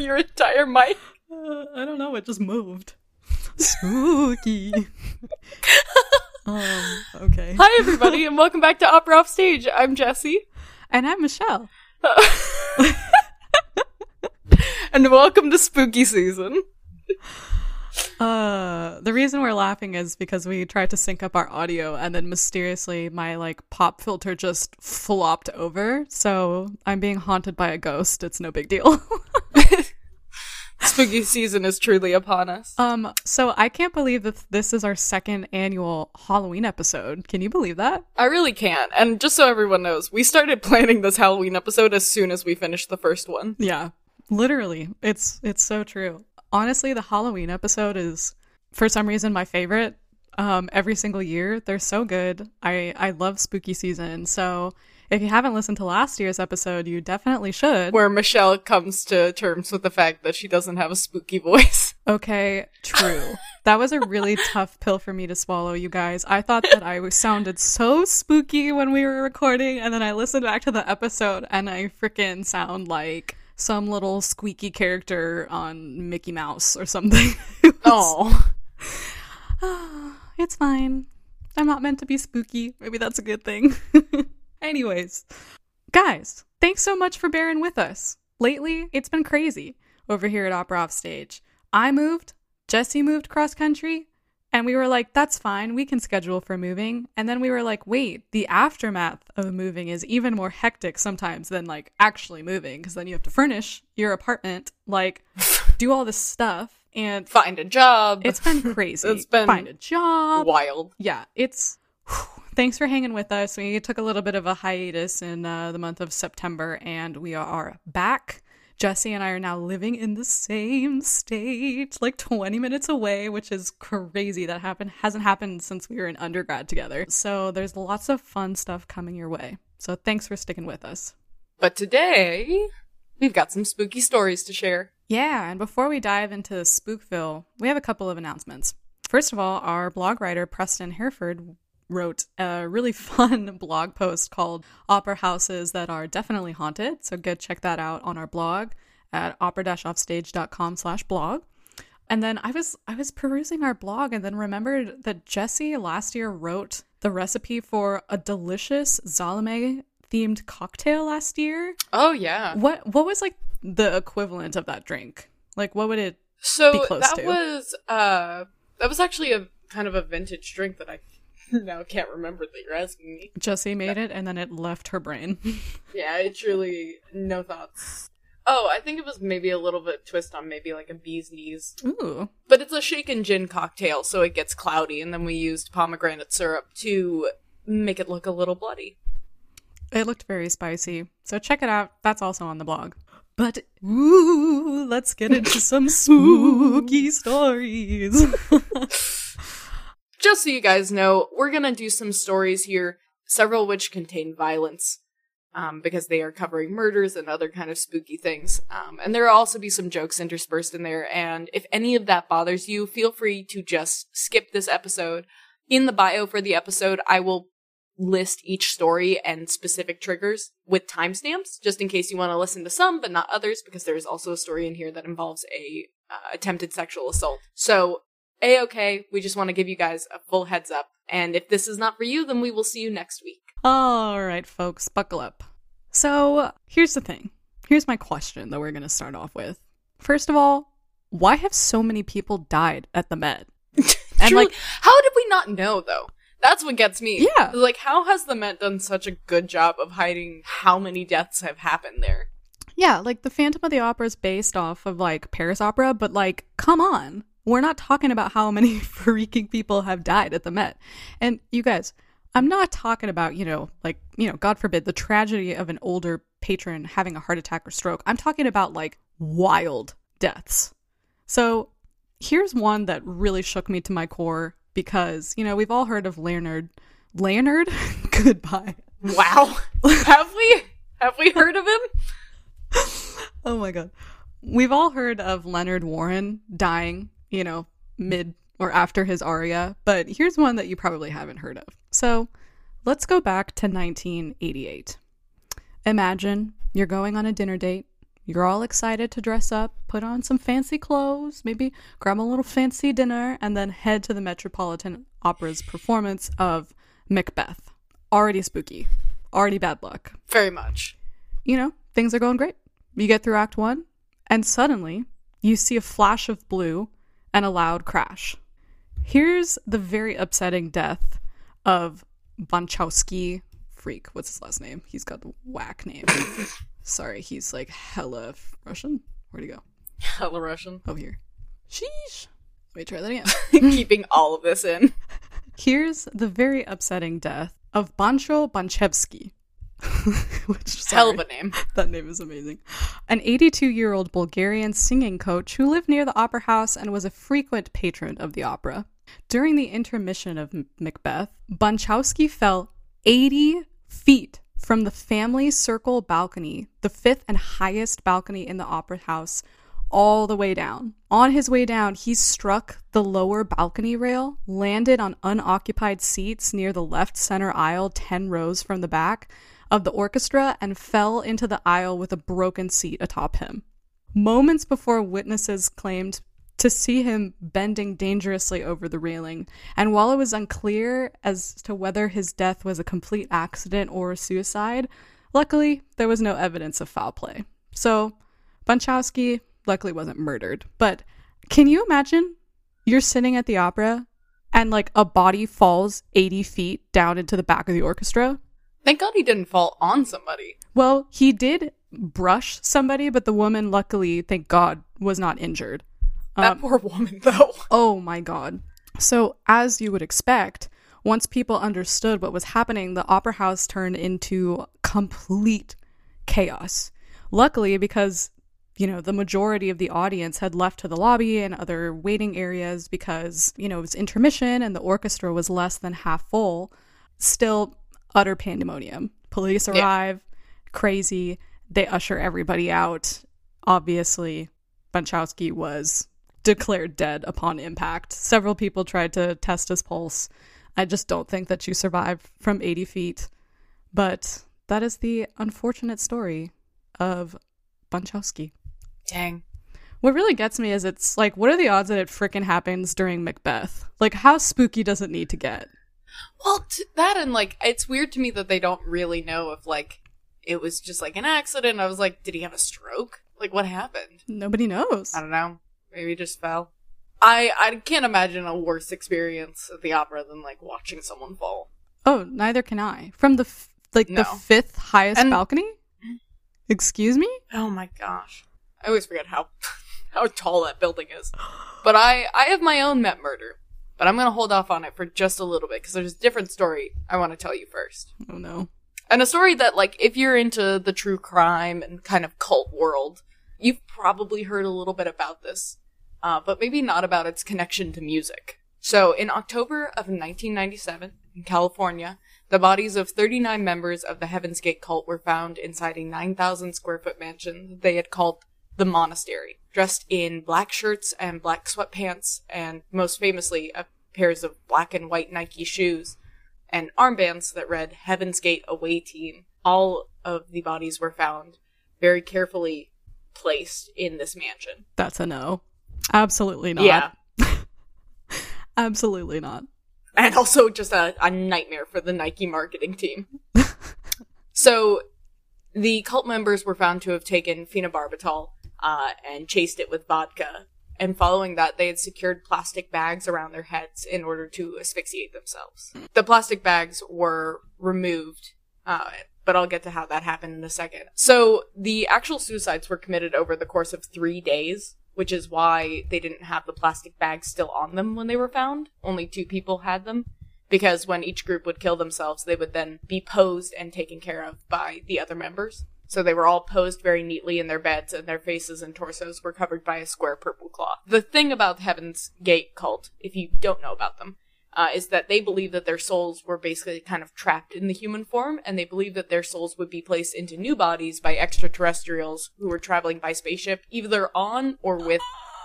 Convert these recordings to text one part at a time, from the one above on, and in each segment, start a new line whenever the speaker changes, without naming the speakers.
your entire mic?
Uh, I don't know. It just moved. Spooky. um. Okay.
Hi, everybody, and welcome back to Opera Off Stage. I'm Jesse.
And I'm Michelle.
and welcome to Spooky Season.
Uh, the reason we're laughing is because we tried to sync up our audio and then mysteriously my like pop filter just flopped over. So I'm being haunted by a ghost. It's no big deal.
Spooky Season is truly upon us.
um, so I can't believe that this is our second annual Halloween episode. Can you believe that?
I really can't. And just so everyone knows, we started planning this Halloween episode as soon as we finished the first one.
Yeah. Literally. It's it's so true. Honestly, the Halloween episode is for some reason my favorite. Um every single year. They're so good. I I love spooky season. So if you haven't listened to last year's episode, you definitely should.
Where Michelle comes to terms with the fact that she doesn't have a spooky voice.
Okay, true. that was a really tough pill for me to swallow, you guys. I thought that I sounded so spooky when we were recording, and then I listened back to the episode and I freaking sound like some little squeaky character on Mickey Mouse or something.
Oh.
it's fine. I'm not meant to be spooky. Maybe that's a good thing. Anyways, guys, thanks so much for bearing with us. Lately, it's been crazy over here at Opera Off Stage. I moved, Jesse moved cross country, and we were like, that's fine, we can schedule for moving. And then we were like, wait, the aftermath of moving is even more hectic sometimes than like actually moving, because then you have to furnish your apartment, like do all this stuff. And
Find a job.
it's been crazy.
It's been
find a job.
wild.
Yeah, it's. Thanks for hanging with us. We took a little bit of a hiatus in uh, the month of September, and we are back. Jesse and I are now living in the same state, like 20 minutes away, which is crazy. That happened hasn't happened since we were in undergrad together. So there's lots of fun stuff coming your way. So thanks for sticking with us.
But today, we've got some spooky stories to share.
Yeah, and before we dive into Spookville, we have a couple of announcements. First of all, our blog writer Preston Hereford wrote a really fun blog post called Opera Houses That Are Definitely Haunted. So go check that out on our blog at opera-offstage.com slash blog. And then I was I was perusing our blog and then remembered that Jesse last year wrote the recipe for a delicious Salome themed cocktail last year.
Oh, yeah.
What what was like the equivalent of that drink? Like what would it be
So
close
that
to.
was uh that was actually a kind of a vintage drink that I now I can't remember that you're asking me.
Jesse made it and then it left her brain.
Yeah, it truly no thoughts. Oh, I think it was maybe a little bit twist on maybe like a bee's knees.
Ooh.
But it's a shaken gin cocktail, so it gets cloudy, and then we used pomegranate syrup to make it look a little bloody.
It looked very spicy. So check it out. That's also on the blog. But ooh, let's get into some spooky stories.
Just so you guys know, we're gonna do some stories here, several which contain violence, um, because they are covering murders and other kind of spooky things. Um, and there will also be some jokes interspersed in there. And if any of that bothers you, feel free to just skip this episode. In the bio for the episode, I will list each story and specific triggers with timestamps, just in case you want to listen to some but not others, because there's also a story in here that involves a uh, attempted sexual assault. So a okay. We just want to give you guys a full heads up. And if this is not for you, then we will see you next week.
All right, folks, buckle up. So, here's the thing. Here's my question that we're going to start off with. First of all, why have so many people died at the Met? And like,
how did we not know though? That's what gets me.
Yeah.
Like, how has the Met done such a good job of hiding how many deaths have happened there?
yeah, like the Phantom of the Opera is based off of like Paris Opera, but like, come on. We're not talking about how many freaking people have died at the Met. And you guys, I'm not talking about, you know, like, you know, God forbid, the tragedy of an older patron having a heart attack or stroke. I'm talking about like wild deaths. So here's one that really shook me to my core because, you know, we've all heard of Leonard. Leonard? Goodbye.
Wow. have we? Have we heard of him?
Oh my god. We've all heard of Leonard Warren dying, you know, mid or after his aria, but here's one that you probably haven't heard of. So, Let's go back to 1988. Imagine you're going on a dinner date. You're all excited to dress up, put on some fancy clothes, maybe grab a little fancy dinner, and then head to the Metropolitan Opera's performance of Macbeth. Already spooky. Already bad luck.
Very much.
You know, things are going great. You get through Act One, and suddenly you see a flash of blue and a loud crash. Here's the very upsetting death of Bonchowski Freak. What's his last name? He's got the whack name. Sorry, he's like hella Russian. Where'd he go?
Hella Russian.
Oh, here. Sheesh. Let me try that again.
Keeping all of this in.
Here's the very upsetting death of Bancho Banchevsky. Which,
Hell of a name.
That name is amazing. An 82 year old Bulgarian singing coach who lived near the opera house and was a frequent patron of the opera. During the intermission of Macbeth, Bunchowski fell 80 feet from the family circle balcony, the fifth and highest balcony in the opera house, all the way down. On his way down, he struck the lower balcony rail, landed on unoccupied seats near the left center aisle, 10 rows from the back of the orchestra, and fell into the aisle with a broken seat atop him. Moments before witnesses claimed to see him bending dangerously over the railing, and while it was unclear as to whether his death was a complete accident or a suicide, luckily there was no evidence of foul play. So, Bunchowski luckily wasn't murdered. But can you imagine you're sitting at the opera and like a body falls 80 feet down into the back of the orchestra?
Thank God he didn't fall on somebody.
Well, he did brush somebody, but the woman, luckily, thank God, was not injured.
That
Um,
poor woman, though.
Oh my god. So, as you would expect, once people understood what was happening, the opera house turned into complete chaos. Luckily, because you know, the majority of the audience had left to the lobby and other waiting areas because, you know, it was intermission and the orchestra was less than half full. Still, utter pandemonium. Police
Yeah.
arrive, crazy. They usher everybody out. Obviously, Bunchowski was declared dead upon impact. Several people tried to test his pulse. I just don't think that you survive from 80 feet. But that is the unfortunate story of Bunchowski.
Dang.
What really gets me is it's like, what are the odds that it frickin' happens during Macbeth? Like, how spooky does it need to get?
Well, t- that and like, it's weird to me that they don't really know if like it was just like an accident. I was like, did he have a stroke? Like, what happened?
Nobody knows.
I don't know. Maybe he just fell. I I can't imagine a worse experience at the opera than like watching someone fall.
Oh, neither can I. From the f- like
No.
the fifth highest
And-
balcony? Excuse me?
Oh my gosh. I always forget how how tall that building is. But I I have my own Met murder. But I'm gonna hold off on it for just a little bit because there's a different story I want to tell you first.
Oh no.
And a story that like if you're into the true crime and kind of cult world, you've probably heard a little bit about this. Uh, but maybe not about its connection to music. So in October of 1997 in California, the bodies of 39 members of the Heaven's Gate cult were found inside a 9,000 square foot mansion that they had called the monastery, dressed in black shirts and black sweatpants, and most famously, a pairs of black and white Nike shoes and armbands that read Heaven's Gate Away Team. All of the bodies were found very carefully placed in this mansion.
That's a no. Absolutely not.
Yeah.
Absolutely not.
and also just a, a nightmare for the Nike marketing team. so, the cult members were found to have taken phenobarbital uh, and chased it with vodka. And following that, they had secured plastic bags around their heads in order to asphyxiate themselves. The plastic bags were removed, uh, but I'll get to how that happened in a second. So, the actual suicides were committed over the course of three days, which is why they didn't have the plastic bags still on them when they were found. Only two people had them. Because when each group would kill themselves, they would then be posed and taken care of by the other members. So they were all posed very neatly in their beds, and their faces and torsos were covered by a square purple cloth. The thing about the Heaven's Gate cult, if you don't know about them, uh, is that they believe that their souls were basically kind of trapped in the human form, and they believe that their souls would be placed into new bodies by extraterrestrials who were traveling by spaceship, either on or with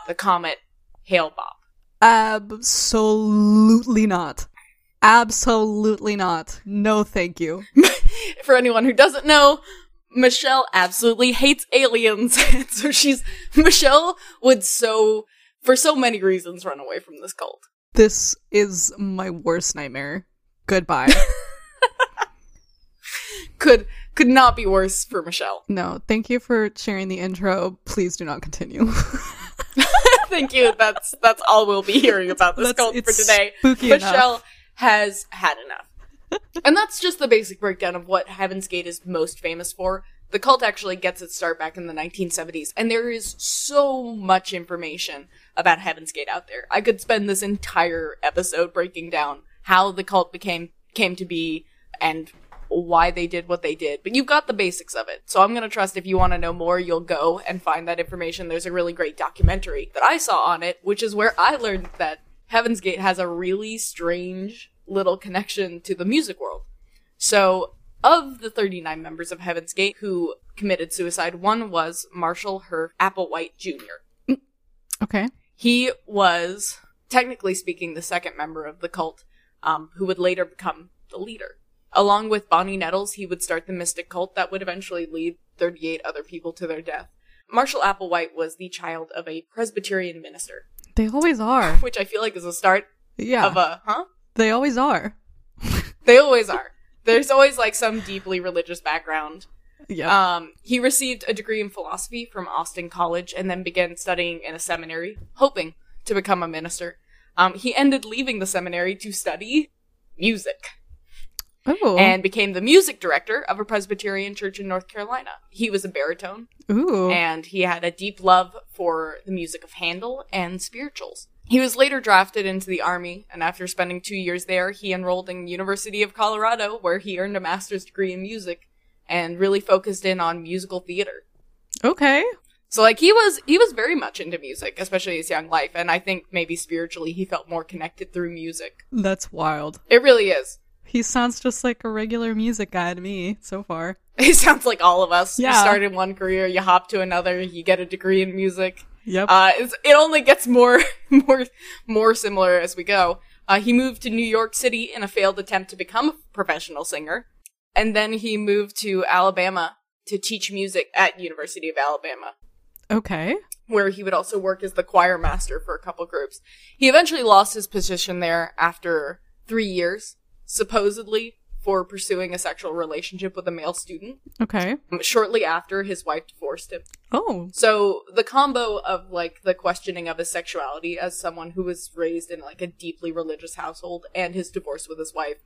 the comet Hale-Bopp.
Absolutely not. Absolutely not. No, thank you.
For anyone who doesn't know, Michelle absolutely hates aliens. so she's Michelle would so for so many reasons run away from this cult.
This is my worst nightmare. Goodbye.
could could not be worse for Michelle.
no, thank you for sharing the intro. Please do not continue.
Thank you. That's that's all we'll be hearing about this
That's-
cult for today. Michelle
enough.
has had enough. And that's just the basic breakdown of what Heaven's Gate is most famous for. The cult actually gets its start back in the 1970s, and there is so much information about Heaven's Gate out there. I could spend this entire episode breaking down how the cult became came to be and why they did what they did. But you've got the basics of it. So I'm going to trust if you want to know more, you'll go and find that information. There's a really great documentary that I saw on it, which is where I learned that Heaven's Gate has a really strange little connection to the music world. So, of the 39 members of Heaven's Gate who committed suicide, one was Marshall Herff Applewhite Jr.
okay.
He was, technically speaking, the second member of the cult, um, who would later become the leader. Along with Bonnie Nettles, he would start the mystic cult that would eventually lead 38 other people to their death. Marshall Applewhite was the child of a Presbyterian minister,
They always are.
which I feel like is a start
Yeah.
of a, huh?
They always are.
They always are. There's always like some deeply religious background.
Yeah.
Um, he received a degree in philosophy from Austin College and then began studying in a seminary, hoping to become a minister. Um, he ended leaving the seminary to study music
oh.
and became the music director of a Presbyterian church in North Carolina. He was a baritone
Ooh.
and he had a deep love for the music of Handel and spirituals. He was later drafted into the army, and after spending two years there, he enrolled in University of Colorado, where he earned a master's degree in music and really focused in on musical theater.
okay.
So like he was he was very much into music, especially his young life, and I think maybe spiritually he felt more connected through music.
That's wild.
It really is.
He sounds just like a regular music guy to me so far.
He sounds like all of us.
Yeah.
You start in one career, you hop to another, you get a degree in music.
Yep.
Uh, it's, it only gets more, more, more similar as we go. Uh, he moved to New York City in a failed attempt to become a professional singer, and then he moved to Alabama to teach music at University of Alabama,
okay.
where he would also work as the choir master for a couple groups. He eventually lost his position there after three years, supposedly for pursuing a sexual relationship with a male student.
Okay.
Um, Shortly after, his wife divorced him.
Oh.
So the combo of like the questioning of his sexuality as someone who was raised in like a deeply religious household and his divorce with his wife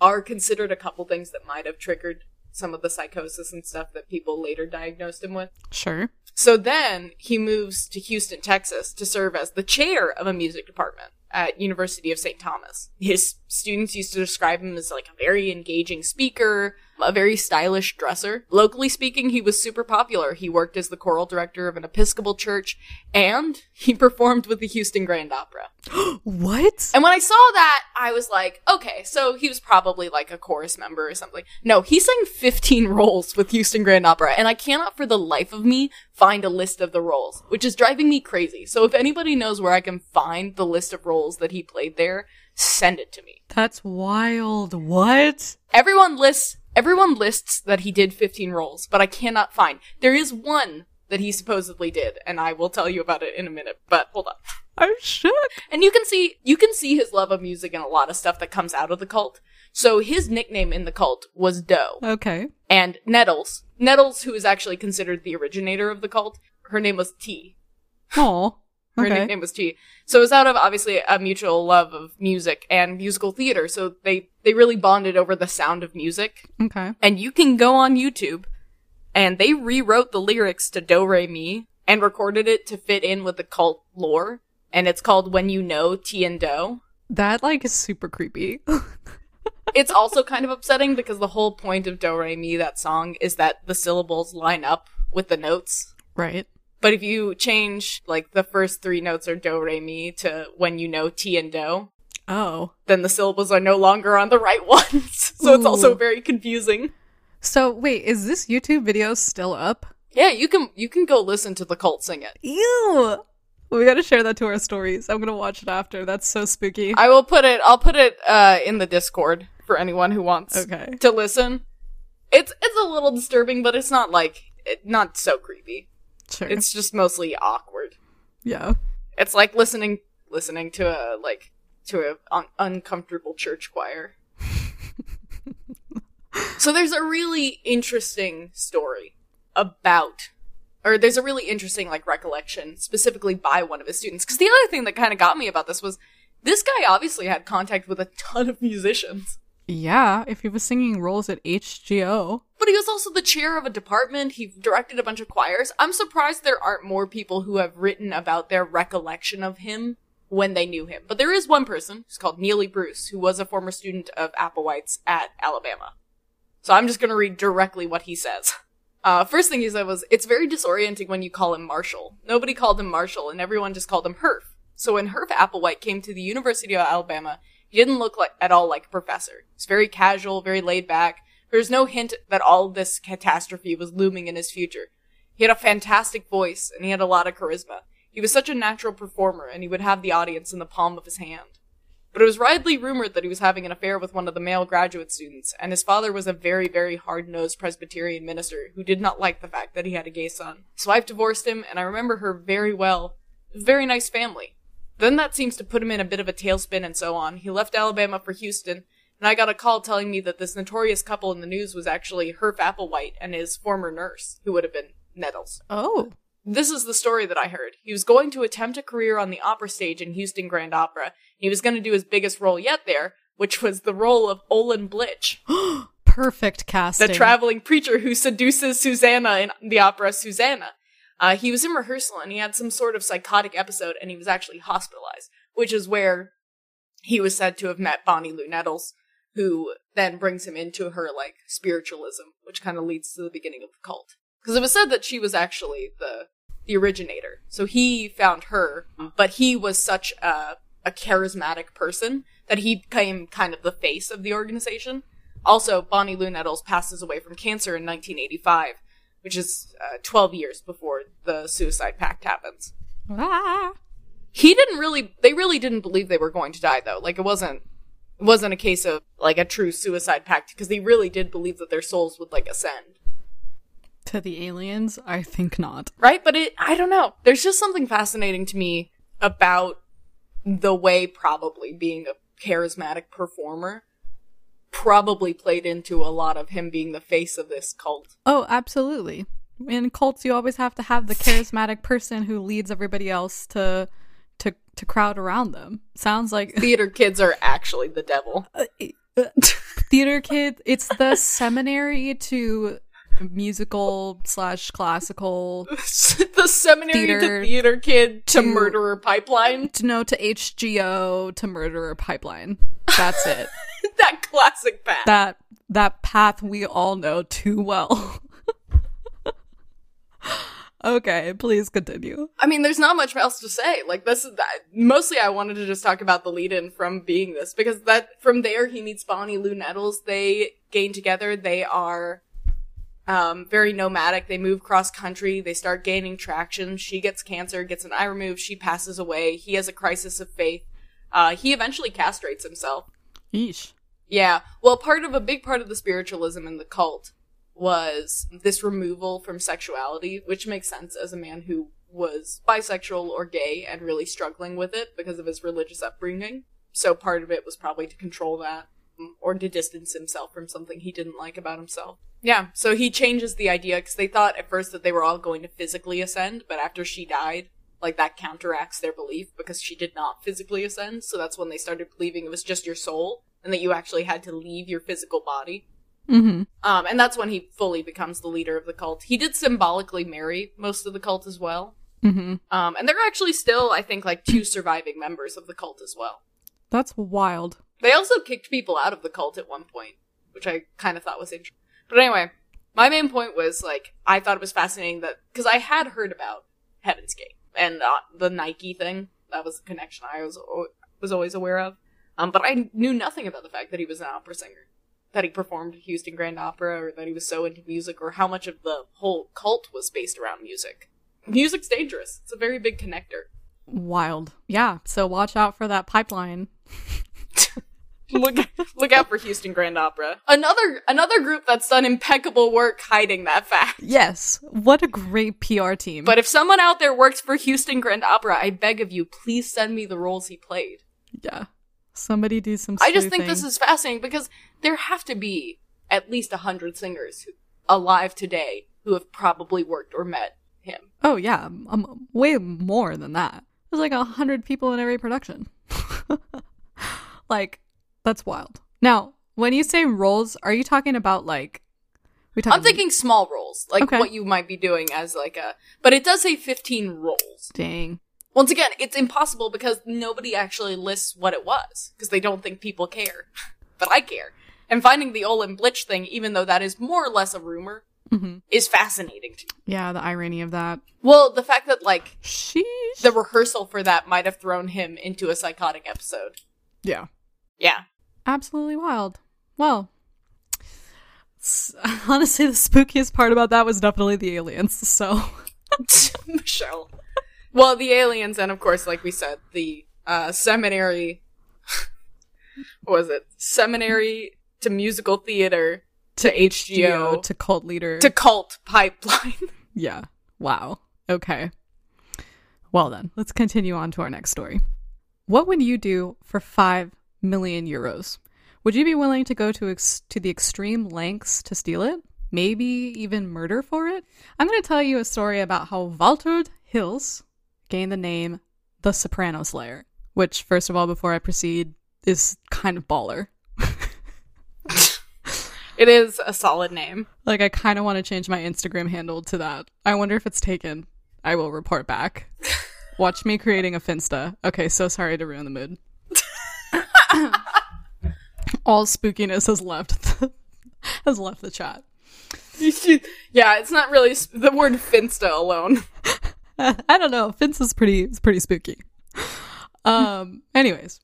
are considered a couple things that might have triggered some of the psychosis and stuff that people later diagnosed him with.
Sure.
So then he moves to Houston, Texas to serve as the chair of a music department at University of St. Thomas. His students used to describe him as like a very engaging speaker, a very stylish dresser. Locally speaking, he was super popular. He worked as the choral director of an Episcopal church and he performed with the Houston Grand Opera.
What?
And when I saw that, I was like, okay, so he was probably like a chorus member or something. No, he sang 15 roles with Houston Grand Opera, and I cannot for the life of me find a list of the roles, which is driving me crazy. So if anybody knows where I can find the list of roles that he played there, send it to me.
That's wild. What?
Everyone lists everyone lists that he did 15 roles, but I cannot find. There is one that he supposedly did, and I will tell you about it in a minute. But hold on.
I'm shook.
And you can see you can see his love of music and a lot of stuff that comes out of the cult. So his nickname in the cult was Doe.
Okay.
And Nettles, Nettles, who is actually considered the originator of the cult, her name was T.
Oh.
Her
Okay.
nickname was T. So it was out of obviously a mutual love of music and musical theater. So they they really bonded over the sound of music.
Okay.
And you can go on YouTube and they rewrote the lyrics to Do Re Mi and recorded it to fit in with the cult lore. And it's called When You Know T and Do.
That like is super creepy.
it's also kind of upsetting because the whole point of Do Re Mi, that song, is that the syllables line up with the notes.
right.
But if you change like the first three notes are Do Re Mi to when you know T and Do,
Oh.
then the syllables are no longer on the right ones. so it's also very confusing.
So wait, is this YouTube video still up?
Yeah, you can you can go listen to the cult sing it.
Ew. We gotta share that to our stories. I'm gonna watch it after. That's so spooky.
I will put it. I'll put it uh, in the Discord for anyone who wants
Okay.
to listen. It's it's a little disturbing, but it's not like it, not so creepy.
Sure.
It's just mostly awkward.
yeah.
It's like listening listening to a like to a un- uncomfortable church choir. so there's a really interesting story about or there's a really interesting like recollection specifically by one of his students because the other thing that kind of got me about this was this guy obviously had contact with a ton of musicians
Yeah, if he was singing roles at HGO.
but he was also the chair of a department he directed a bunch of choirs i'm surprised there aren't more people who have written about their recollection of him when they knew him but there is one person who's called neely bruce who was a former student of applewhite's at alabama so i'm just going to read directly what he says uh, first thing he said was, it's very disorienting when you call him Marshall. Nobody called him Marshall, and everyone just called him Herff. So when Herff Applewhite came to the University of Alabama, he didn't look like at all like a professor. He's very casual, very laid back. There's no hint that all this catastrophe was looming in his future. He had a fantastic voice, and he had a lot of charisma. He was such a natural performer, and he would have the audience in the palm of his hand. But it was widely rumored that he was having an affair with one of the male graduate students, and his father was a very, very hard-nosed Presbyterian minister who did not like the fact that he had a gay son. His wife divorced him, and I remember her very well. Very nice family. Then that seems to put him in a bit of a tailspin and so on. He left Alabama for Houston, and I got a call telling me that this notorious couple in the news was actually Herf Applewhite and his former nurse, who would have been Nettles.
Oh.
This is the story that I heard. He was going to attempt a career on the opera stage in Houston Grand Opera. He was going to do his biggest role yet there, which was the role of Olin Blitch,
Perfect casting.
the traveling preacher who seduces Susannah in the opera Susannah. Uh, he was in rehearsal and he had some sort of psychotic episode and he was actually hospitalized, which is where he was said to have met Bonnie Lou Nettles, who then brings him into her, like, spiritualism, which kind of leads to the beginning of the cult. Because it was said that she was actually the the originator. So he found her, but he was such a a charismatic person that he became kind of the face of the organization. Also, Bonnie Lou Nettles passes away from cancer in 1985, which is uh, 12 years before the suicide pact happens.
Ah.
He didn't really they really didn't believe they were going to die though. Like it wasn't it wasn't a case of like a true suicide pact because they really did believe that their souls would like ascend.
To the aliens? I think not.
right? But it, I don't know. There's just something fascinating to me about the way probably being a charismatic performer probably played into a lot of him being the face of this cult.
Oh, absolutely. In cults, you always have to have the charismatic person who leads everybody else to to to crowd around them. Sounds like
Theater kids are actually the devil.
Uh, uh, theater kid. It's the seminary to musical slash classical
the seminary
Theater
to theater kid to
to-
murderer pipeline.
to no to HGO to murderer pipeline. That's it.
That classic path.
that that path we all know too well. okay, please continue.
I mean, there's not much else to say. Like this is that. Mostly, I wanted to just talk about the lead-in from being this because that from there he meets Bonnie Lou Nettles. They gain together. They are um, very nomadic. They move cross country. They start gaining traction. She gets cancer, gets an eye removed. She passes away. He has a crisis of faith. Uh, he eventually castrates himself.
Yeesh.
Yeah. Well, part of a big part of the spiritualism in the cult was this removal from sexuality, which makes sense as a man who was bisexual or gay and really struggling with it because of his religious upbringing. So part of it was probably to control that mm, or to distance himself from something he didn't like about himself. Yeah, so he changes the idea because they thought at first that they were all going to physically ascend, but after she died, like that counteracts their belief because she did not physically ascend. So that's when they started believing it was just your soul and that you actually had to leave your physical body.
Mm-hmm.
Um, and that's when he fully becomes the leader of the cult. He did symbolically marry most of the cult as well.
Mm-hmm.
Um, and there are actually still, I think, like two surviving members of the cult as well.
That's wild.
They also kicked people out of the cult at one point, which I kind of thought was interesting. But anyway, my main point was like I thought it was fascinating that because I had heard about Heaven's Gate and uh, the Nike thing. That was the connection I was was always aware of. Um, but I knew nothing about the fact that he was an opera singer, that he performed at Houston Grand Opera, or that he was so into music, or how much of the whole cult was based around music. Music's dangerous. It's a very big connector.
Wild. Yeah. So watch out for that pipeline.
look look out for Houston Grand Opera. Another another group that's done impeccable work hiding that fact.
Yes. What a great PR team.
But if someone out there works for Houston Grand Opera, I beg of you, please send me the roles he played.
yeah. Somebody do some
I just think this is fascinating because there have to be at least a hundred singers who, alive today who have probably worked or met him.
Oh yeah, um, way more than that. There's like a hundred people in every production. like, that's wild. Now, when you say roles, are you talking about like? We talking
I'm thinking small roles, like
Okay.
what you might be doing as like a. But it does say 15 roles.
Dang.
Once again, it's impossible because nobody actually lists what it was because they don't think people care. but I care. And finding the Olin Blitch thing, even though that is more or less a rumor,
hmm
is fascinating to me.
Yeah, the irony of that.
Well, the fact that like
Sheesh.
the rehearsal for that might have thrown him into a psychotic episode.
yeah.
Yeah.
absolutely wild. Well, honestly, the spookiest part about that was definitely the aliens. So,
Michelle. Well, the aliens, and of course, like we said, the uh, seminary. what was it? Seminary to musical theater to HGO
to cult leader
to cult pipeline.
yeah. Wow. Okay. Well then, let's continue on to our next story. What would you do for five million euros? Would you be willing to go to ex- to the extreme lengths to steal it? Maybe even murder for it? I'm going to tell you a story about how Walter Hills gained the name the Soprano Slayer, which, first of all, before I proceed, is kind of baller.
it is a solid name.
Like, I kind of want to change my Instagram handle to that. I wonder if it's taken. I will report back. Watch me creating a Finsta. Okay, so sorry to ruin the mood. All spookiness has left the, has left the chat.
yeah, it's not really sp- the word Finsta alone.
I don't know. Finsta's pretty is pretty spooky. Um. Anyways,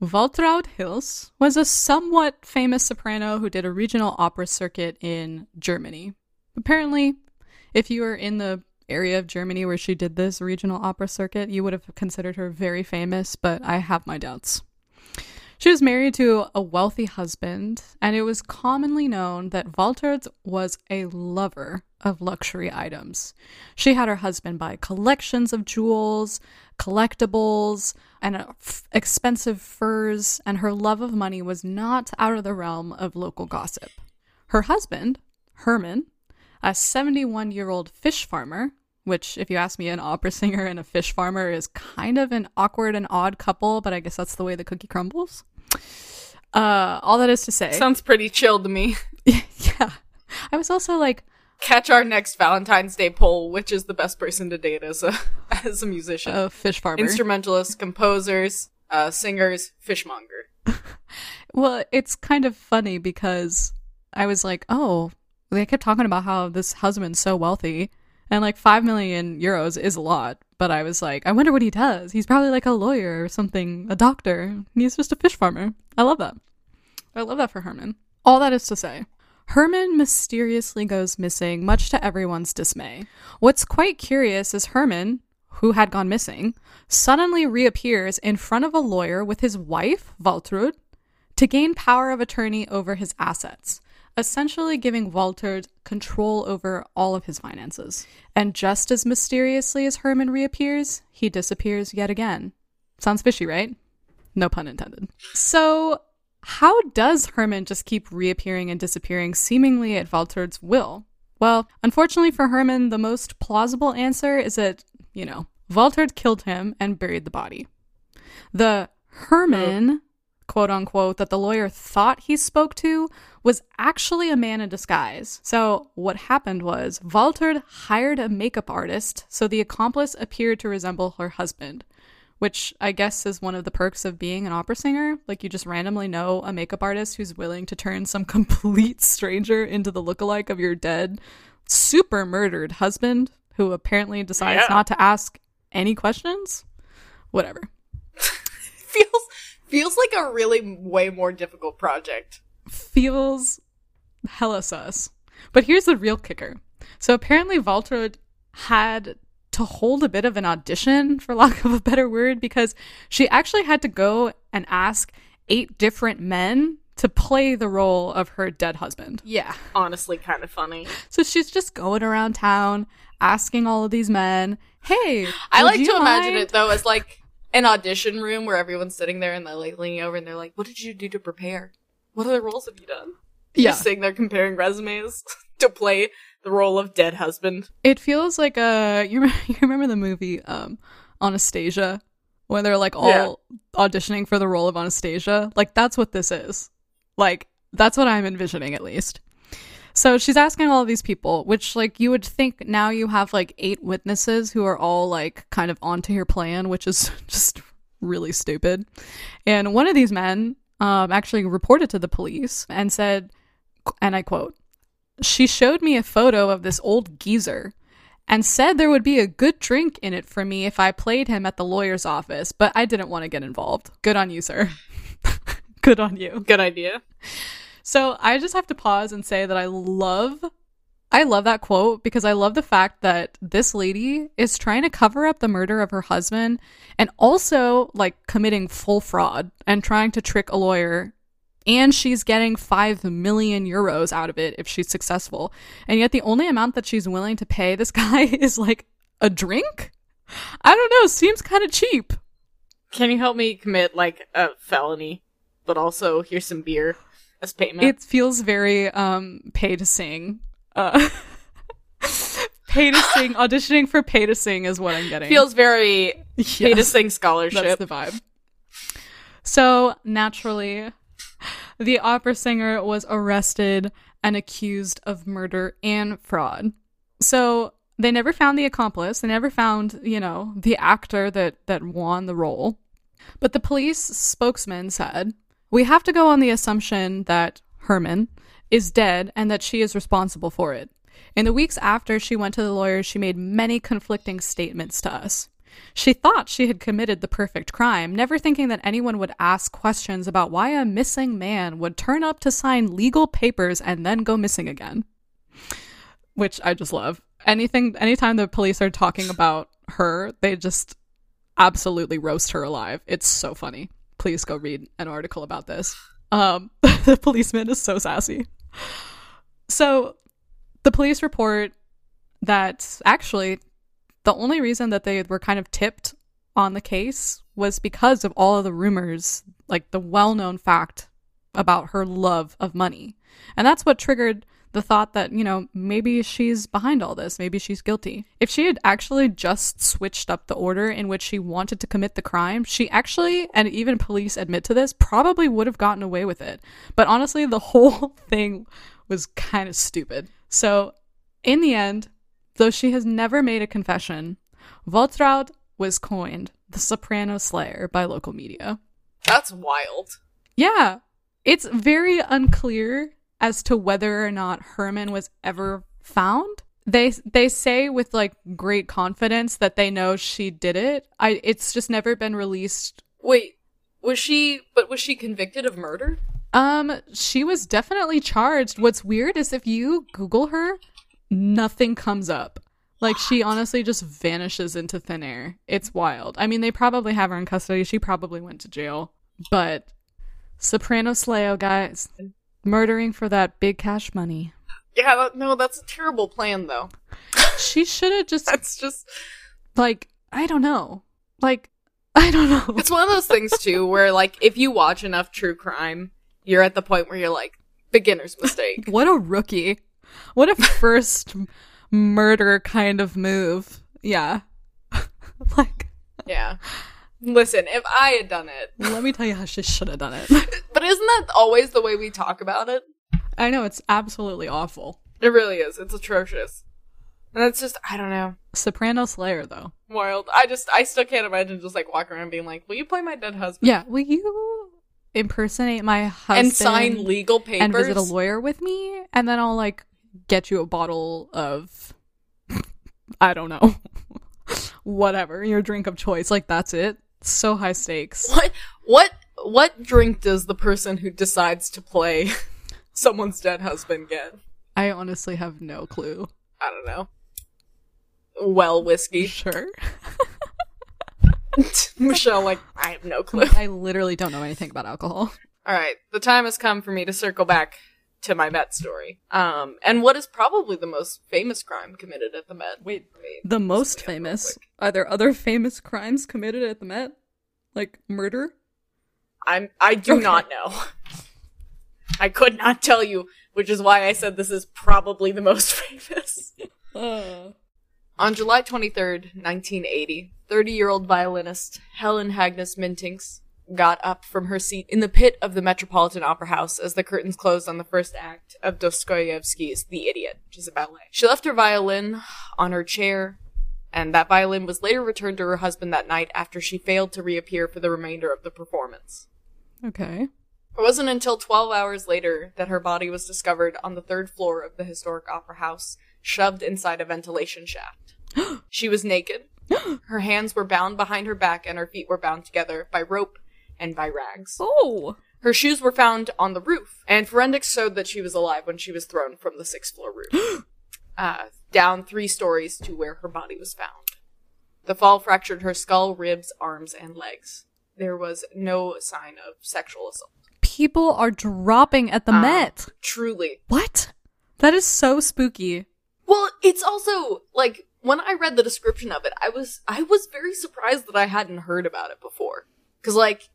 Waltraud Hills was a somewhat famous soprano who did a regional opera circuit in Germany. Apparently, if you were in the area of Germany where she did this regional opera circuit, you would have considered her very famous, but I have my doubts. She was married to a wealthy husband, and it was commonly known that Walters was a lover of luxury items. She had her husband buy collections of jewels, collectibles, and uh, expensive furs, and her love of money was not out of the realm of local gossip. Her husband, Herman, a 71 year old fish farmer, which, if you ask me, an opera singer and a fish farmer is kind of an awkward and odd couple, but I guess that's the way the cookie crumbles. Uh, all that is to say,
Sounds pretty chill to me.
yeah. I was also like,
Catch our next Valentine's Day poll, which is the best person to date as a as a musician.
a fish farmer.
Instrumentalists, composers, uh, singers, fishmonger.
Well, it's kind of funny because I was like, oh, they kept talking about how this husband's so wealthy, and like five million euros is a lot. But I was like, I wonder what he does. He's probably like a lawyer or something, a doctor. He's just a fish farmer. I love that. I love that for Herman. All that is to say, Herman mysteriously goes missing, much to everyone's dismay. What's quite curious is Herman, who had gone missing, suddenly reappears in front of a lawyer with his wife, Waltraud, to gain power of attorney over his assets, essentially giving Walter control over all of his finances. And just as mysteriously as Herman reappears, he disappears yet again. Sounds fishy, right? No pun intended. So, how does Herman just keep reappearing and disappearing seemingly at Walter's will? Well, unfortunately for Herman, the most plausible answer is that, you know, Walter killed him and buried the body. The Herman, oh. Quote unquote, that the lawyer thought he spoke to was actually a man in disguise. So, what happened was Walter hired a makeup artist so the accomplice appeared to resemble her husband, which I guess is one of the perks of being an opera singer. Like, you just randomly know a makeup artist who's willing to turn some complete stranger into the lookalike of your dead, super murdered husband who apparently decides
Yeah.
not to ask any questions. Whatever.
Feels feels like a really way more difficult project.
feels hella sus. But here's the real kicker. So apparently Walter had to hold a bit of an audition, for lack of a better word, because she actually had to go and ask eight different men to play the role of her dead husband. Yeah.
Honestly, kind of funny.
So she's just going around town asking all of these men, hey.
I like to imagine it though as like an audition room where everyone's sitting there and they're like leaning over and they're like, "What did you do to prepare? What other roles have you done?"
Yeah.
Just sitting there comparing resumes to play the role of dead husband.
It feels like a you remember, you remember the movie um Anastasia when they're like all
Yeah.
auditioning for the role of Anastasia? Like that's what this is. Like that's what I'm envisioning at least. So she's asking all these people, which like you would think now you have like eight witnesses who are all like kind of onto your plan, which is just really stupid. And one of these men um actually reported to the police and said and I quote she showed me a photo of this old geezer and said there would be a good drink in it for me if I played him at the lawyer's office, but I didn't want to get involved. Good on you, sir. good on you.
Good idea.
So I just have to pause and say that I love I love that quote because I love the fact that this lady is trying to cover up the murder of her husband and also like committing full fraud and trying to trick a lawyer and she's getting 5 million euros out of it if she's successful. And yet the only amount that she's willing to pay this guy is like a drink? I don't know, seems kind of cheap.
Can you help me commit like a felony, but also here's some beer as payment?
It feels very um pay to sing. Uh pay to sing auditioning for pay to sing is what I'm getting.
feels very pay to sing scholarship.
That's the vibe. So naturally, the opera singer was arrested and accused of murder and fraud. So they never found the accomplice. They never found, you know, the actor that that won the role. But the police spokesman said, "We have to go on the assumption that Herman is dead and that she is responsible for it." In the weeks after she went to the lawyers, she made many conflicting statements to us. She thought she had committed the perfect crime, never thinking that anyone would ask questions about why a missing man would turn up to sign legal papers and then go missing again. Which I just love. Anything anytime the police are talking about her, they just absolutely roast her alive. It's so funny. Please go read an article about this. Um the policeman is so sassy. So the police report that actually the only reason that they were kind of tipped on the case was because of all of the rumors, like the well known fact about her love of money. And that's what triggered the thought that, you know, maybe she's behind all this. Maybe she's guilty. If she had actually just switched up the order in which she wanted to commit the crime, she actually, and even police admit to this, probably would have gotten away with it. But honestly, the whole thing was kind of stupid. So, in the end, though she has never made a confession, Waltraud was coined the Soprano Slayer by local media.
That's wild.
Yeah, it's very unclear as to whether or not Herman was ever found. They they say with like great confidence that they know she did it. I it's just never been released.
Wait, was she? But was she convicted of murder?
Um she was definitely charged. What's weird is if you google her, nothing comes up. Like she honestly just vanishes into thin air. It's wild. I mean, they probably have her in custody. She probably went to jail. But Soprano Slayo, guys, murdering for that big cash money.
Yeah, that, no, that's a terrible plan though.
She should have just
That's just
like I don't know. Like I don't know.
it's one of those things too where like if you watch enough true crime, you're at the point where you're like beginner's mistake.
What a rookie. What a first murder kind of move. Yeah. like
yeah. Listen, if I had done it,
let me tell you how she should have done it.
but isn't that always the way we talk about it?
I know it's absolutely awful.
It really is. It's atrocious. And it's just I don't know.
Soprano Slayer though.
Wild. I just I still can't imagine just like walking around being like, Will you play my dead husband?
Yeah, will you impersonate my husband
And sign legal papers
and visit a lawyer with me and then I'll like get you a bottle of I don't know. Whatever, your drink of choice. Like that's it. So high stakes.
What what what drink does the person who decides to play someone's dead husband get?
I honestly have no clue.
I don't know. well whiskey.
Sure.
Michelle, like, I have no clue.
I literally don't know anything about alcohol.
All right, the time has come for me to circle back to my Met story. Um, and what is probably the most famous crime committed at the Met?
Wait,
Wait,
the most famous. Are there other famous crimes committed at the Met? Like murder?
I'm I do
Okay.
not know. I could not tell you, which is why I said this is probably the most famous.
Uh.
On July 23rd, 1980, 30-year-old violinist Helen Hagnes Mintiks got up from her seat in the pit of the Metropolitan Opera House as the curtains closed on the first act of Dostoevsky's The Idiot, which is a ballet. She left her violin on her chair, and that violin was later returned to her husband that night after she failed to reappear for the remainder of the performance.
Okay.
It wasn't until 12 hours later that her body was discovered on the third floor of the historic opera house, shoved inside a ventilation shaft. she was naked. Her hands were bound behind her back and her feet were bound together by rope and by rags.
Oh.
Her shoes were found on the roof, and forensics showed that she was alive when she was thrown from the sixth floor roof, uh, down three stories to where her body was found. The fall fractured her skull, ribs, arms, and legs. There was no sign of sexual assault.
People are dropping at the
Um,
Met.
Truly.
What? That is so spooky.
Well, it's also like when I read the description of it, I was I was very surprised that I hadn't heard about it before. Cuz like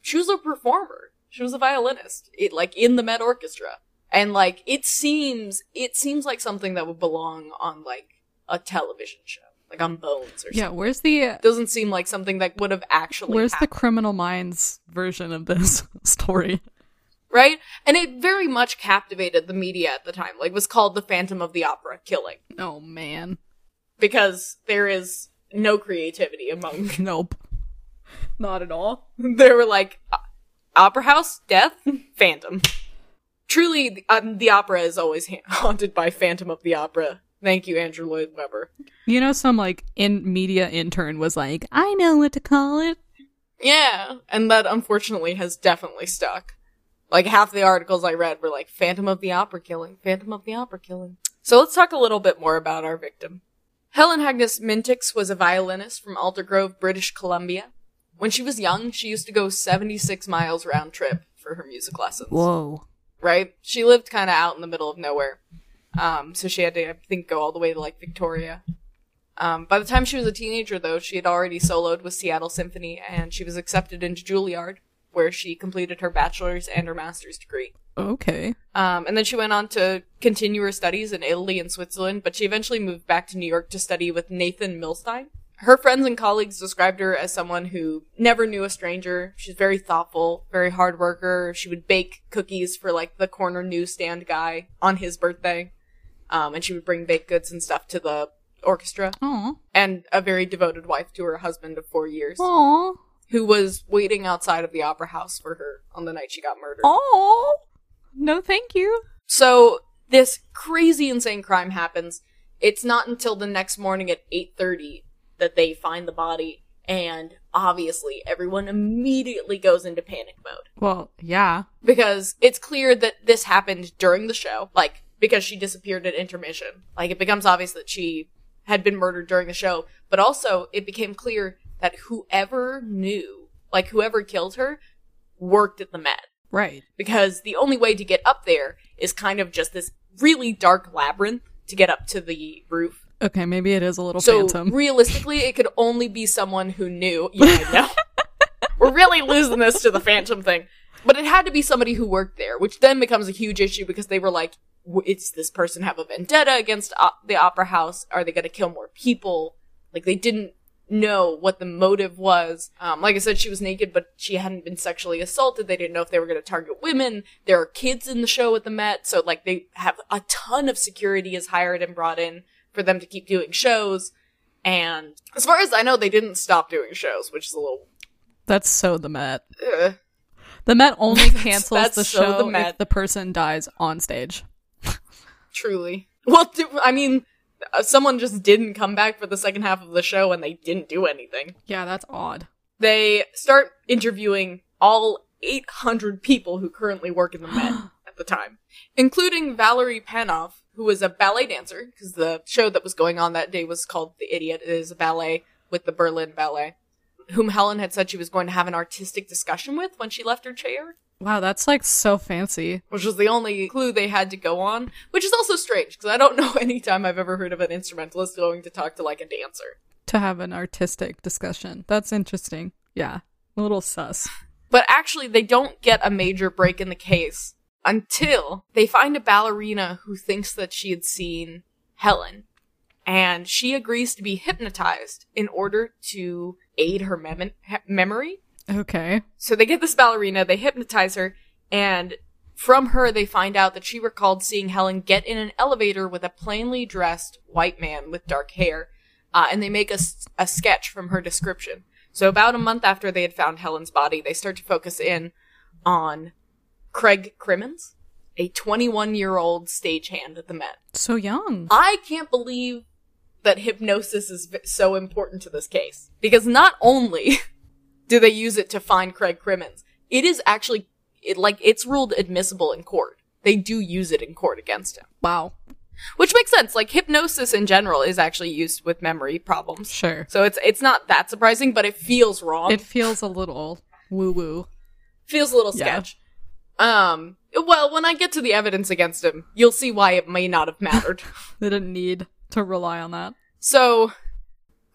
she was a performer. She was a violinist. It like in the Met Orchestra. And like it seems it seems like something that would belong on like a television show, like on Bones or something.
Yeah,
something.
where's the
It doesn't seem like something that would have actually
where's the. Criminal Minds version of this story?
right? And it very much captivated the media at the time. Like was called the Phantom of the Opera killing
Oh man.
because there is no creativity among
Nope. Not at all.
they were like opera house death phantom. Truly the, um, the opera is always ha- haunted by phantom of the opera. Thank you andrew lloyd webber.
You know, some like in media intern was like, I know what to call it.
yeah and that unfortunately has definitely stuck. Like half the articles i read were like phantom of the opera killing phantom of the opera killing. So let's talk a little bit more about our victim. Helen hagnes mintiks was a violinist from aldergrove british columbia when she was young she used to go 76 miles round trip for her music lessons
Whoa.
right? She lived kind of out in the middle of nowhere. Um, so she had to, I think, go all the way to like Victoria. Um, by the time she was a teenager, though, she had already soloed with Seattle Symphony and she was accepted into Juilliard, where she completed her bachelor's and her master's degree.
Okay.
Um, and then she went on to continue her studies in Italy and Switzerland, but she eventually moved back to New York to study with Nathan Milstein. Her friends and colleagues described her as someone who never knew a stranger. She's very thoughtful, very hard worker. She would bake cookies for like the corner newsstand guy on his birthday. Um, and she would bring baked goods and stuff to the orchestra.
Aw.
And a very devoted wife to her husband of four years,
Aw.
who was waiting outside of the opera house for her on the night she got murdered.
Aw. No, thank you.
So this crazy insane crime happens. It's not until the next morning at 8:30 that they find the body and obviously everyone immediately goes into panic mode
Well, yeah.
because it's clear that this happened during the show, like because she disappeared at intermission. Like it becomes obvious that she had been murdered during the show, but also it became clear that whoever knew, like whoever killed her, worked at the Met
Right.
because the only way to get up there is kind of just this really dark labyrinth to get up to the roof.
Okay, maybe it is a little
So
phantom.
realistically, it could only be someone who knew. Yeah, I know. We're really losing this to the phantom thing, but it had to be somebody who worked there, which then becomes a huge issue because they were like, "W- "It's this person have a vendetta against op- the opera house? Are they going to kill more people?" Like they didn't know what the motive was. Um, like I said, she was naked, but she hadn't been sexually assaulted. They didn't know if they were going to target women. There are kids in the show at the Met, so like they have a ton of security is hired and brought in for them to keep doing shows. And as far as I know, they didn't stop doing shows, which is a little.
That's so the Met.
Uh,
The Met only cancels
that's
the
so
show
the Met.
if the person dies on stage.
truly. Well, do, I mean, uh, someone just didn't come back for the second half of the show and they didn't do anything.
Yeah, that's odd.
They start interviewing all 800 people who currently work in the Met at the time, including Valery Panov, who was a ballet dancer, because the show that was going on that day was called The Idiot. It is a ballet with the Berlin Ballet, whom Helen had said she was going to have an artistic discussion with when she left her chair,
Wow, that's like so fancy.
which was the only clue they had to go on, which is also strange, because I don't know any time I've ever heard of an instrumentalist going to talk to like a dancer.
To have an artistic discussion. That's interesting. Yeah. A little sus.
But actually, they don't get a major break in the case until they find a ballerina who thinks that she had seen Helen. And she agrees to be hypnotized in order to aid her mem- memory.
Okay.
So they get this ballerina, they hypnotize her, and from her they find out that she recalled seeing Helen get in an elevator with a plainly dressed white man with dark hair. Uh, and they make a sketch from her description. So about a month after they had found Helen's body, they start to focus in on Craig Crimmins, a 21 year old stagehand at the Met.
So young.
I can't believe that hypnosis is so important to this case because not only do they use it to find Craig Crimmins, it is actually it like it's ruled admissible in court. They do use it in court against him,
Wow.
which makes sense. Like hypnosis in general is actually used with memory problems,
Sure.
so it's it's not that surprising, but it feels wrong.
It feels a little woo woo.
feels a little
Yeah.
Um, well, when I get to the evidence against him, you'll see why it may not have mattered.
They didn't need to rely on that.
So,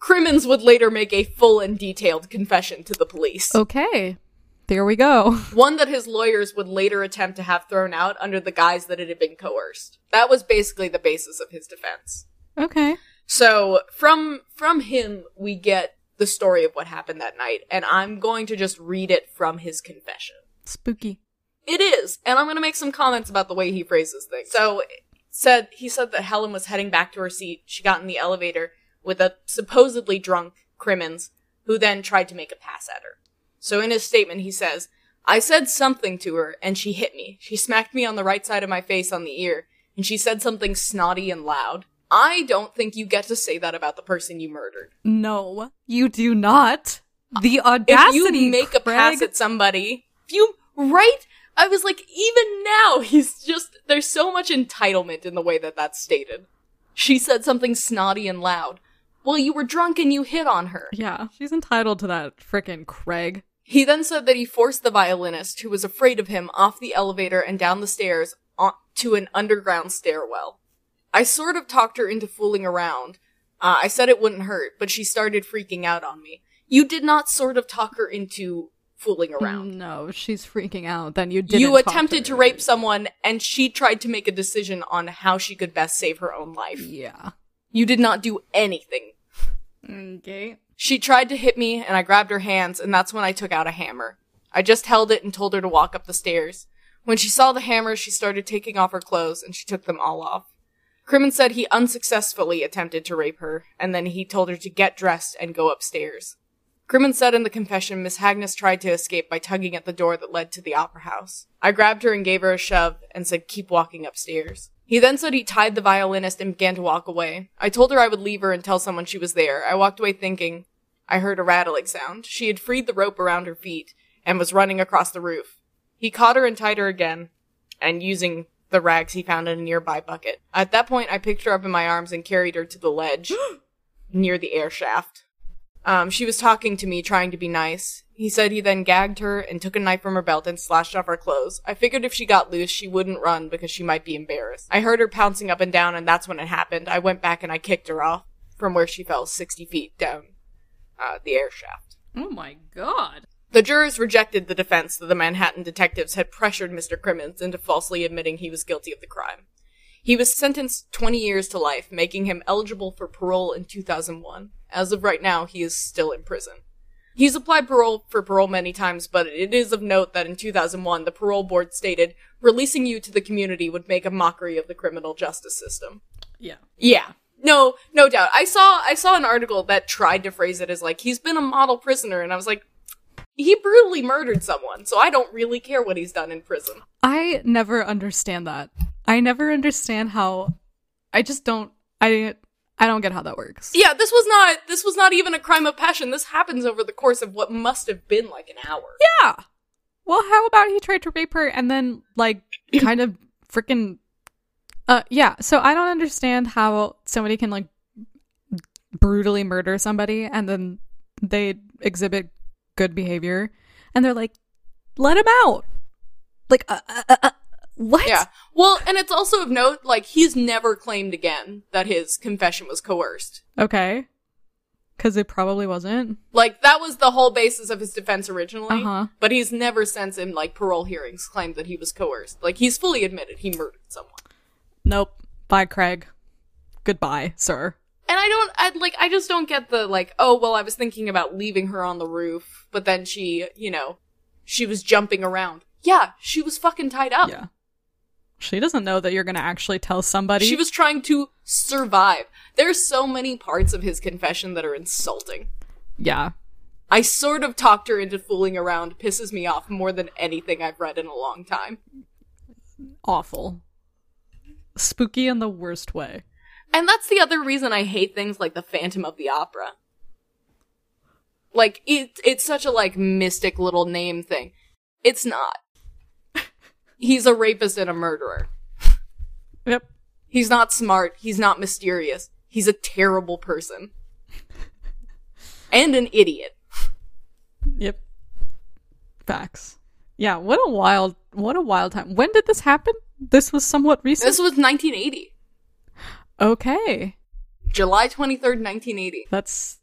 Crimmins would later make a full and detailed confession to the police.
Okay. There we go.
One that his lawyers would later attempt to have thrown out under the guise that it had been coerced. That was basically the basis of his defense.
Okay.
So, from from him we get the story of what happened that night, and I'm going to just read it from his confession.
Spooky.
It is, and I'm going to make some comments about the way he phrases things. So, said he said that Helen was heading back to her seat. She got in the elevator with a supposedly drunk Crimmins, who then tried to make a pass at her. So in his statement, he says, "I said something to her, and she hit me. She smacked me on the right side of my face on the ear, and she said something snotty and loud. I don't think you get to say that about the person you murdered.
No, you do not. Uh,
the
audacity.
If you make a pass at somebody, if you right." I was like, even now, he's just, there's so much entitlement in the way that that's stated. She said something snotty and loud. Well, you were drunk and you hit on her.
Yeah, she's entitled to that frickin' Craig.
He then said that he forced the violinist, who was afraid of him, off the elevator and down the stairs on- to an underground stairwell. I sort of talked her into fooling around. Uh, I said it wouldn't hurt, but she started freaking out on me. You did not sort of talk her into fooling around.
No, she's freaking out. Then you didn't.
You attempted to
her.
rape someone, and she tried to make a decision on how she could best save her own life.
Yeah.
You did not do anything.
Okay.
She tried to hit me, and I grabbed her hands, and that's when I took out a hammer. I just held it and told her to walk up the stairs. When she saw the hammer, she started taking off her clothes, and she took them all off. Crimmins said he unsuccessfully attempted to rape her, and then he told her to get dressed and go upstairs. Crimmins said in the confession Miss Hagnes tried to escape by tugging at the door that led to the opera house. I grabbed her and gave her a shove and said keep walking upstairs. He then said he tied the violinist and began to walk away. I told her I would leave her and tell someone she was there. I walked away thinking I heard a rattling sound. She had freed the rope around her feet and was running across the roof. He caught her and tied her again, and using the rags he found in a nearby bucket. At that point, I picked her up in my arms and carried her to the ledge near the air shaft. Um, she was talking to me, trying to be nice. He said he then gagged her and took a knife from her belt and slashed off her clothes. I figured if she got loose, she wouldn't run because she might be embarrassed. I heard her pouncing up and down, and that's when it happened. I went back and I kicked her off from where she fell 60 feet down uh, the air shaft.
Oh my god.
The jurors rejected the defense that the Manhattan detectives had pressured Mr. Crimmins into falsely admitting he was guilty of the crime. He was sentenced 20 years to life, making him eligible for parole in 2001. As of right now, he is still in prison. He's applied parole for parole many times, but it is of note that in 2001, the parole board stated, releasing you to the community would make a mockery of the criminal justice system.
Yeah.
Yeah. No, no doubt. I saw I saw an article that tried to phrase it as like he's been a model prisoner and I was like he brutally murdered someone, so I don't really care what he's done in prison.
I never understand that. I never understand how I just don't I I don't get how that works.
Yeah, this was not this was not even a crime of passion. This happens over the course of what must have been like an hour.
Yeah. Well, how about he tried to rape her and then like kind of freaking Uh, yeah. So I don't understand how somebody can like brutally murder somebody and then they exhibit good behavior and they're like, let him out. Like, uh, uh, uh, uh, what?
Yeah. Well, and it's also of note, like, he's never claimed again that his confession was coerced.
Okay. Because it probably wasn't.
Like, that was the whole basis of his defense originally.
Uh-huh.
But he's never since in, like, parole hearings claimed that he was coerced. Like, he's fully admitted he murdered someone.
Nope. Bye, Craig. Goodbye, sir.
And I don't, I like, I just don't get the, like, oh, well, I was thinking about leaving her on the roof, but then she, you know, she was jumping around. Yeah, she was fucking tied up.
Yeah. She doesn't know that you're going to actually tell somebody.
She was trying to survive. There's so many parts of his confession that are insulting.
Yeah.
I sort of talked her into fooling around, pisses me off more than anything I've read in a long time.
Awful. Spooky in the worst way.
And that's the other reason I hate things like the Phantom of the Opera. Like it it's such a like mystic little name thing. It's not. He's a rapist and a murderer.
Yep.
He's not smart, he's not mysterious. He's a terrible person. and an idiot.
Yep. Facts. Yeah, what a wild what a wild time. When did this happen? This was somewhat recent.
This was 1980.
okay.
July 23rd, 1980.
That's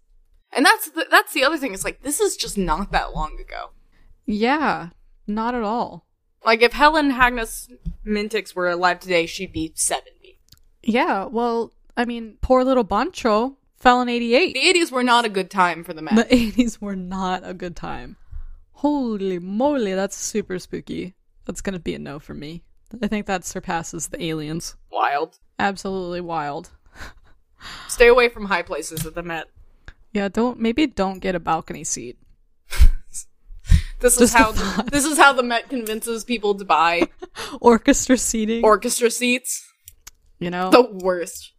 And that's the, that's the other thing. It's like this is just not that long ago.
yeah, not at all.
Like if Helen Hagnes Mintiks were alive today, she'd be 70.
Yeah, well, I mean, poor little Bantcho fell in 88.
The 80s were not a good time for the men.
The 80s were not a good time. Holy moly, that's super spooky. That's going to be a no for me. I think that surpasses the aliens.
Wild.
Absolutely wild.
Stay away from high places at the Met.
Yeah, don't maybe don't get a balcony seat.
This is
Just a
how
thought.
this is how the Met convinces people to buy
Orchestra seating.
orchestra seats.
you know.
The worst.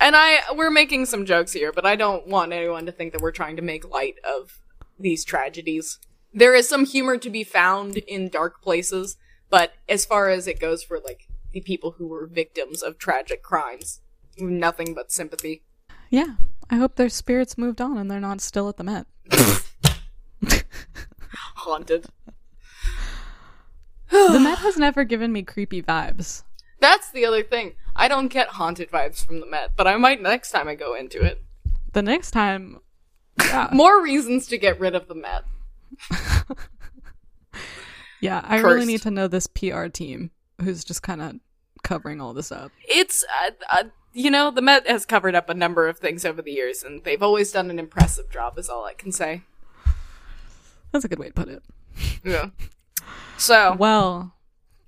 and I we're making some jokes here, but I don't want anyone to think that we're trying to make light of these tragedies. There is some humor to be found in dark places, but as far as it goes for like the people who were victims of tragic crimes, nothing but sympathy.
yeah. I hope their spirits moved on and they're not still at the Met.
Haunted.
the Met has never given me creepy vibes.
That's the other thing. I don't get haunted vibes from the Met, but I might next time I go into it.
The next time yeah,
More reasons to get rid of the Met.
yeah, I really need to know this PR team who's just kind of covering all this up.
It's, uh, uh, you know, the Met has covered up a number of things over the years, and they've always done an impressive job, is all I can say.
That's a good way to put it.
Yeah. So,
Well,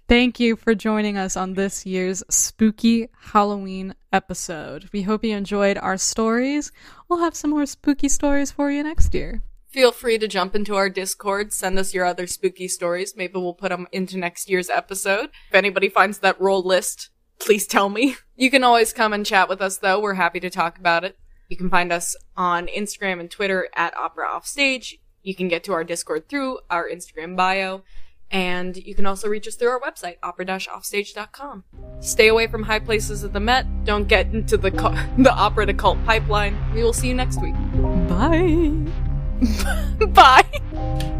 thank you for joining us on this year's spooky Halloween episode. We hope you enjoyed our stories. We'll have some more spooky stories for you next year.
feel free to jump into our Discord, send us your other spooky stories. Maybe we'll put them into next year's episode. If anybody finds that roll list, please tell me. You can always come and chat with us, though. We're happy to talk about it. You can find us on Instagram and Twitter at Opera Offstage. You can get to our Discord through our Instagram bio. And you can also reach us through our website, opera-offstage.com. Stay away from high places at the Met. Don't get into the, cu- the opera to cult pipeline. We will see you next week.
Bye.
Bye!